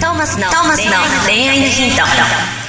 トーマスの恋愛のヒント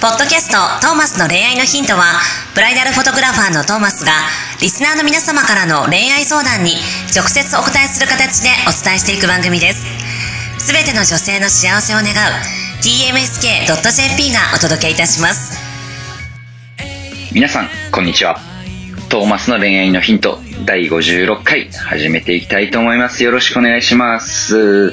ポッドキャスト「トーマスの恋愛のヒントは」ブライダルフォトグラファーのトーマスがリスナーの皆様からの恋愛相談に直接お答えする形でお伝えしていく番組です。すべての女性の幸せを願う tmsk.jp がお届けいたします。皆さんこんにちは。トーマスの恋愛のヒント第56回始めていきたいと思います。よろしくお願いします。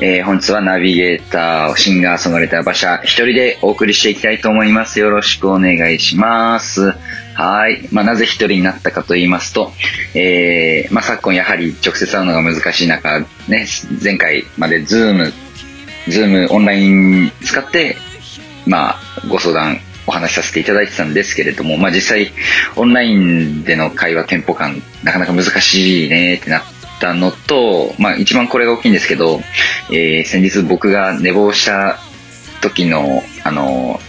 えー、本日はナビゲーター、シンガー、ソングライター、馬車、一人でお送りしていきたいと思います。よろしくお願いします。はい。まあ、なぜ一人になったかと言いますと、えー、まあ、昨今やはり直接会うのが難しい中、ね、前回までズーム、ズームオンライン使って、まあ、ご相談お話しさせていただいてたんですけれども、まあ、実際オンラインでの会話テンポ感なかなか難しいねってなったのと、まあ、一番これが大きいんですけど、えー、先日僕が寝坊した時の、あの、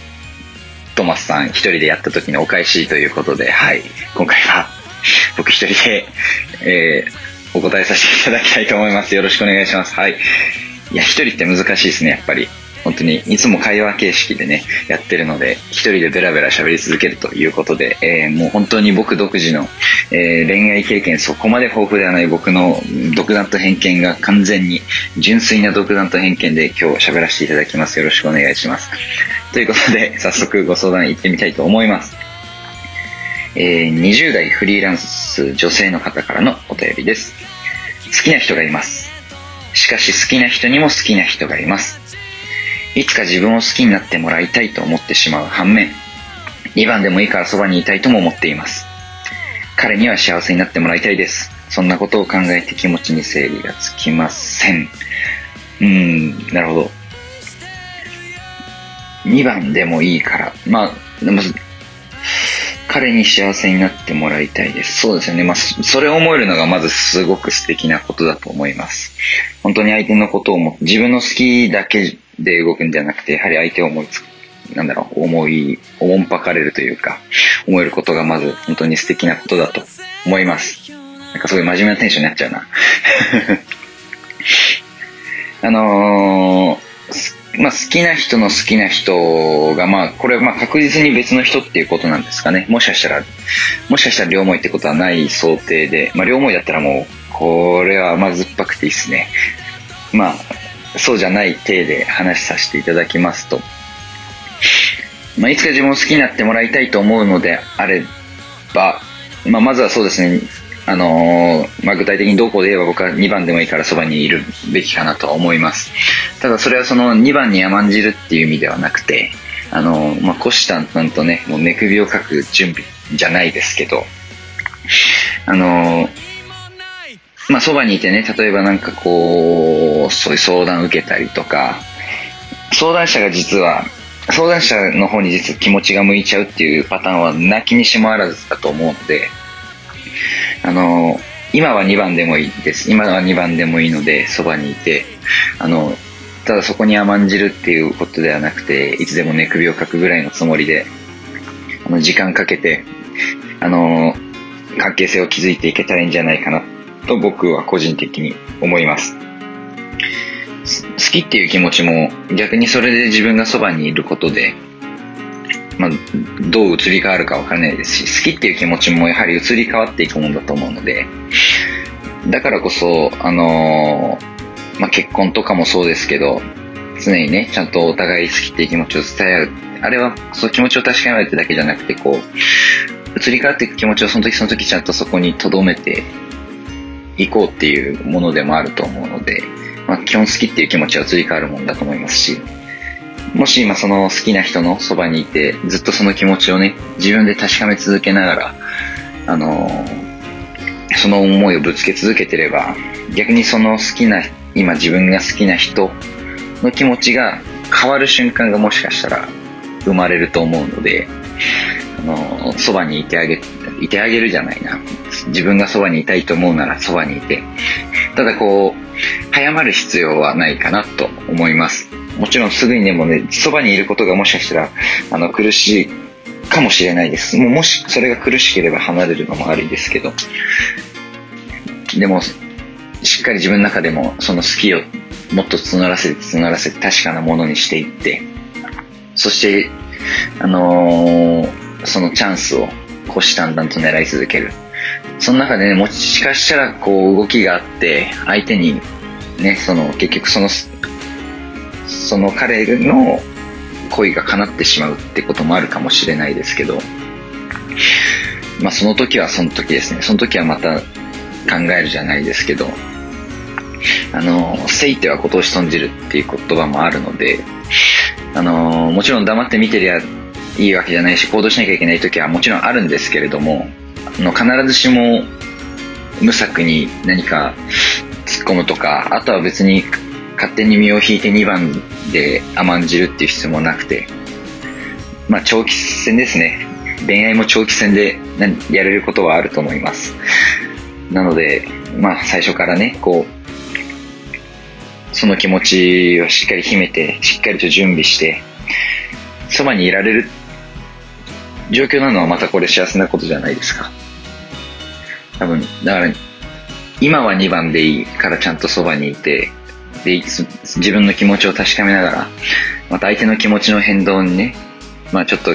トマスさん一人でやった時のお返しということで、はい、今回は 僕一人で、えー、お答えさせていただきたいと思います。よろしくお願いします。はい。いや、一人って難しいですね、やっぱり。本当にいつも会話形式でね、やってるので、一人でベラベラ喋り続けるということで、えー、もう本当に僕独自の、えー、恋愛経験そこまで豊富ではない僕の独断と偏見が完全に純粋な独断と偏見で今日喋らせていただきます。よろしくお願いします。ということで、早速ご相談行ってみたいと思います。えー、20代フリーランス女性の方からのお便りです。好きな人がいます。しかし好きな人にも好きな人がいます。いつか自分を好きになってもらいたいと思ってしまう反面、2番でもいいからそばにいたいとも思っています。彼には幸せになってもらいたいです。そんなことを考えて気持ちに整理がつきません。うーん、なるほど。2番でもいいから。まあ、でも、彼に幸せになってもらいたいです。そうですよね。まあ、それを思えるのがまずすごく素敵なことだと思います。本当に相手のことを思って、自分の好きだけで動くんじゃなくて、やはり相手を思いつく、なんだろう、思い、おもんぱかれるというか、思えることがまず本当に素敵なことだと思います。なんかすごい真面目なテンションになっちゃうな。あのー、まあ、好きな人の好きな人が、まあ、これ、まあ、確実に別の人っていうことなんですかね。もしかしたら、もしかしたら両思いってことはない想定で、まあ、両思いだったらもう、これは甘酸っぱくていいっすね。まあ、そうじゃない体で話させていただきますと、まあ、いつか自分を好きになってもらいたいと思うのであれば、まあ、まずはそうですね、あのー、まあ、具体的にどこで言えば僕は2番でもいいからそばにいるべきかなとは思います。ただそれはその2番に甘んじるっていう意味ではなくて、あのー、まあ、虎視眈々とね、もう寝首をかく準備じゃないですけど、あのーまあ、そばにいてね、例えばなんかこう、そういう相談受けたりとか、相談者が実は、相談者の方に実は気持ちが向いちゃうっていうパターンは泣きにしもあらずだと思うので、あの、今は2番でもいいです。今は2番でもいいので、そばにいて、あの、ただそこに甘んじるっていうことではなくて、いつでも寝首をかくぐらいのつもりで、あの、時間かけて、あの、関係性を築いていけたらいいんじゃないかなと僕は個人的に思います。好きっていう気持ちも逆にそれで自分がそばにいることで、まあ、どう移り変わるかわからないですし、好きっていう気持ちもやはり移り変わっていくものだと思うので、だからこそ、あのー、まあ、結婚とかもそうですけど、常にね、ちゃんとお互い好きっていう気持ちを伝え合う。あれは、その気持ちを確かめるってだけじゃなくて、こう、移り変わっていく気持ちをその時その時ちゃんとそこに留めて行こうっていうものでもあると思うので、まあ、基本好きっていう気持ちは移り変わるもんだと思いますし、もし今その好きな人のそばにいて、ずっとその気持ちをね、自分で確かめ続けながら、あのー、その思いをぶつけ続けてれば、逆にその好きな、今自分が好きな人の気持ちが変わる瞬間がもしかしたら生まれると思うので、あの、そばにいてあげ、いてあげるじゃないな。自分がそばにいたいと思うならそばにいて。ただこう、早まる必要はないかなと思います。もちろんすぐにでもね、そばにいることがもしかしたら、あの、苦しいかもしれないです。もうもしそれが苦しければ離れるのもありですけど。でも、しっかり自分の中でもその好きをもっと募らせて募らせて確かなものにしていって、そして、あのー、そのチャンスを虎視眈々と狙い続ける。その中でね、もしかしたらこう動きがあって、相手にね、その結局その、その彼の恋が叶ってしまうってこともあるかもしれないですけど、まあその時はその時ですね。その時はまた考えるじゃないですけど、あの、せいては今年損じるっていう言葉もあるので、あの、もちろん黙って見てりゃいいわけじゃないし、行動しなきゃいけない時はもちろんあるんですけれども、あの必ずしも無策に何か突っ込むとか、あとは別に勝手に身を引いて2番で甘んじるっていう必要もなくて、まあ長期戦ですね。恋愛も長期戦でやれることはあると思います。なので、まあ最初からね、こう、その気持ちをしっかり秘めて、しっかりと準備して、そばにいられる状況なのはまたこれ幸せなことじゃないですか。多分、だから、今は2番でいいからちゃんとそばにいて、で、自分の気持ちを確かめながら、また相手の気持ちの変動にね、まあちょっと、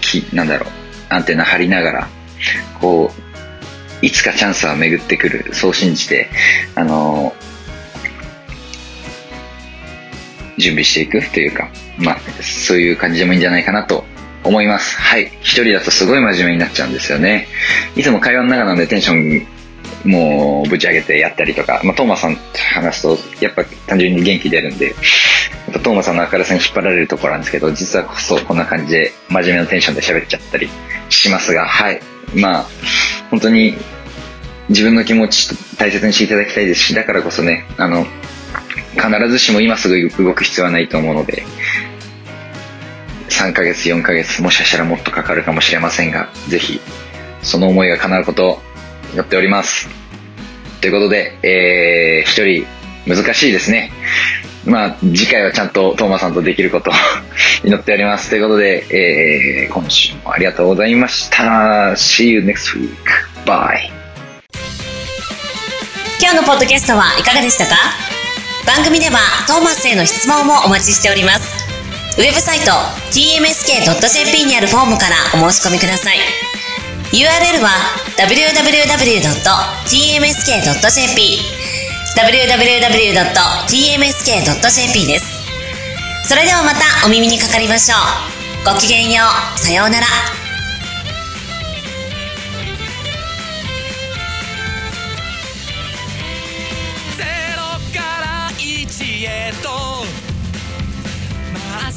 き、なんだろう、アンテナ張りながら、こう、いつかチャンスは巡ってくる、そう信じて、あの準備していくというか、まあ、そういう感じでもいいんじゃないかなと思います。はい。一人だとすごい真面目になっちゃうんですよね。いつも会話の中なんでテンションもうぶち上げてやったりとか、まあ、トーマさんと話すと、やっぱ単純に元気出るんで、やっぱトーマさんの明るさに引っ張られるところなんですけど、実はこそこんな感じで真面目なテンションで喋っちゃったりしますが、はい。まあ、本当に自分の気持ち大切にしていただきたいですし、だからこそね、あの、必ずしも今すぐ動く必要はないと思うので、3ヶ月、4ヶ月、もしかしたらもっとかかるかもしれませんが、ぜひ、その思いが叶うことを祈っております。ということで、えー、一人、難しいですね。まあ、次回はちゃんとトーマさんとできることを 祈っております。ということで、えー、今週もありがとうございました。See you next week. Bye. 今日のポッドキャストはいかがでしたか？番組ではトーマスへの質問もお待ちしております。ウェブサイト tmsk.jp にあるフォームからお申し込みください。URL は www.tmsk.jp www.tmsk.jp です。それではまたお耳にかかりましょう。ごきげんよう。さようなら。へと